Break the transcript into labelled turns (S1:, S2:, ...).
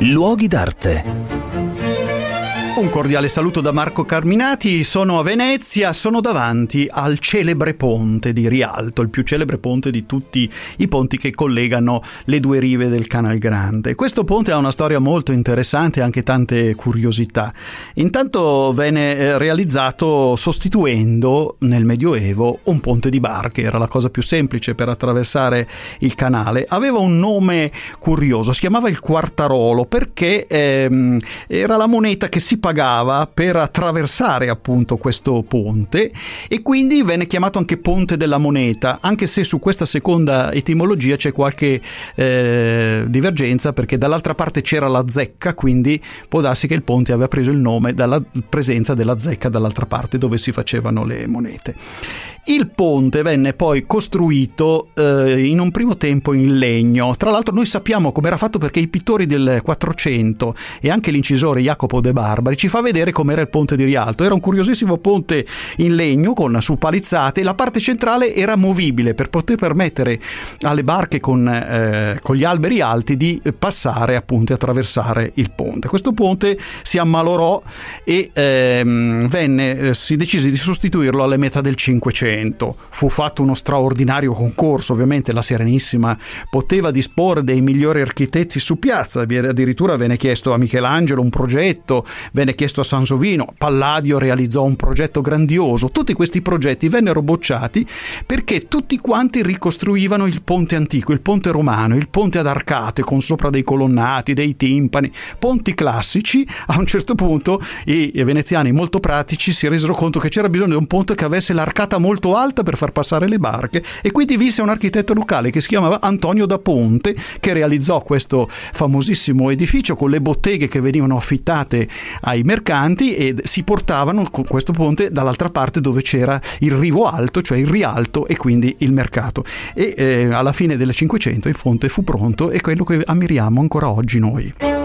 S1: Luoghi d'arte. Un cordiale saluto da Marco Carminati, sono a Venezia, sono davanti al celebre ponte di Rialto, il più celebre ponte di tutti i ponti che collegano le due rive del Canal Grande. Questo ponte ha una storia molto interessante e anche tante curiosità. Intanto venne eh, realizzato sostituendo nel Medioevo un ponte di barche, era la cosa più semplice per attraversare il canale. Aveva un nome curioso, si chiamava il Quartarolo perché ehm, era la moneta che si pagava pagava per attraversare appunto questo ponte e quindi venne chiamato anche ponte della moneta, anche se su questa seconda etimologia c'è qualche eh, divergenza perché dall'altra parte c'era la zecca, quindi può darsi che il ponte aveva preso il nome dalla presenza della zecca dall'altra parte dove si facevano le monete. Il ponte venne poi costruito eh, in un primo tempo in legno. Tra l'altro noi sappiamo come era fatto perché i pittori del 400 e anche l'incisore Jacopo de Barbari ci fa vedere com'era il ponte di Rialto. Era un curiosissimo ponte in legno con su palizzate. La parte centrale era movibile per poter permettere alle barche con, eh, con gli alberi alti di passare appunto e attraversare il ponte. Questo ponte si ammalorò e ehm, venne, eh, si decise di sostituirlo alle metà del 500 momento fu fatto uno straordinario concorso, ovviamente la Serenissima poteva disporre dei migliori architetti su piazza, addirittura venne chiesto a Michelangelo un progetto, venne chiesto a Sansovino, Palladio realizzò un progetto grandioso, tutti questi progetti vennero bocciati perché tutti quanti ricostruivano il ponte antico, il ponte romano, il ponte ad arcate con sopra dei colonnati, dei timpani, ponti classici, a un certo punto i veneziani molto pratici si resero conto che c'era bisogno di un ponte che avesse l'arcata molto alta per far passare le barche e quindi visse un architetto locale che si chiamava Antonio da Ponte che realizzò questo famosissimo edificio con le botteghe che venivano affittate ai mercanti e si portavano con questo ponte dall'altra parte dove c'era il rivo alto, cioè il rialto e quindi il mercato. E eh, alla fine del 500 il ponte fu pronto e quello che ammiriamo ancora oggi noi.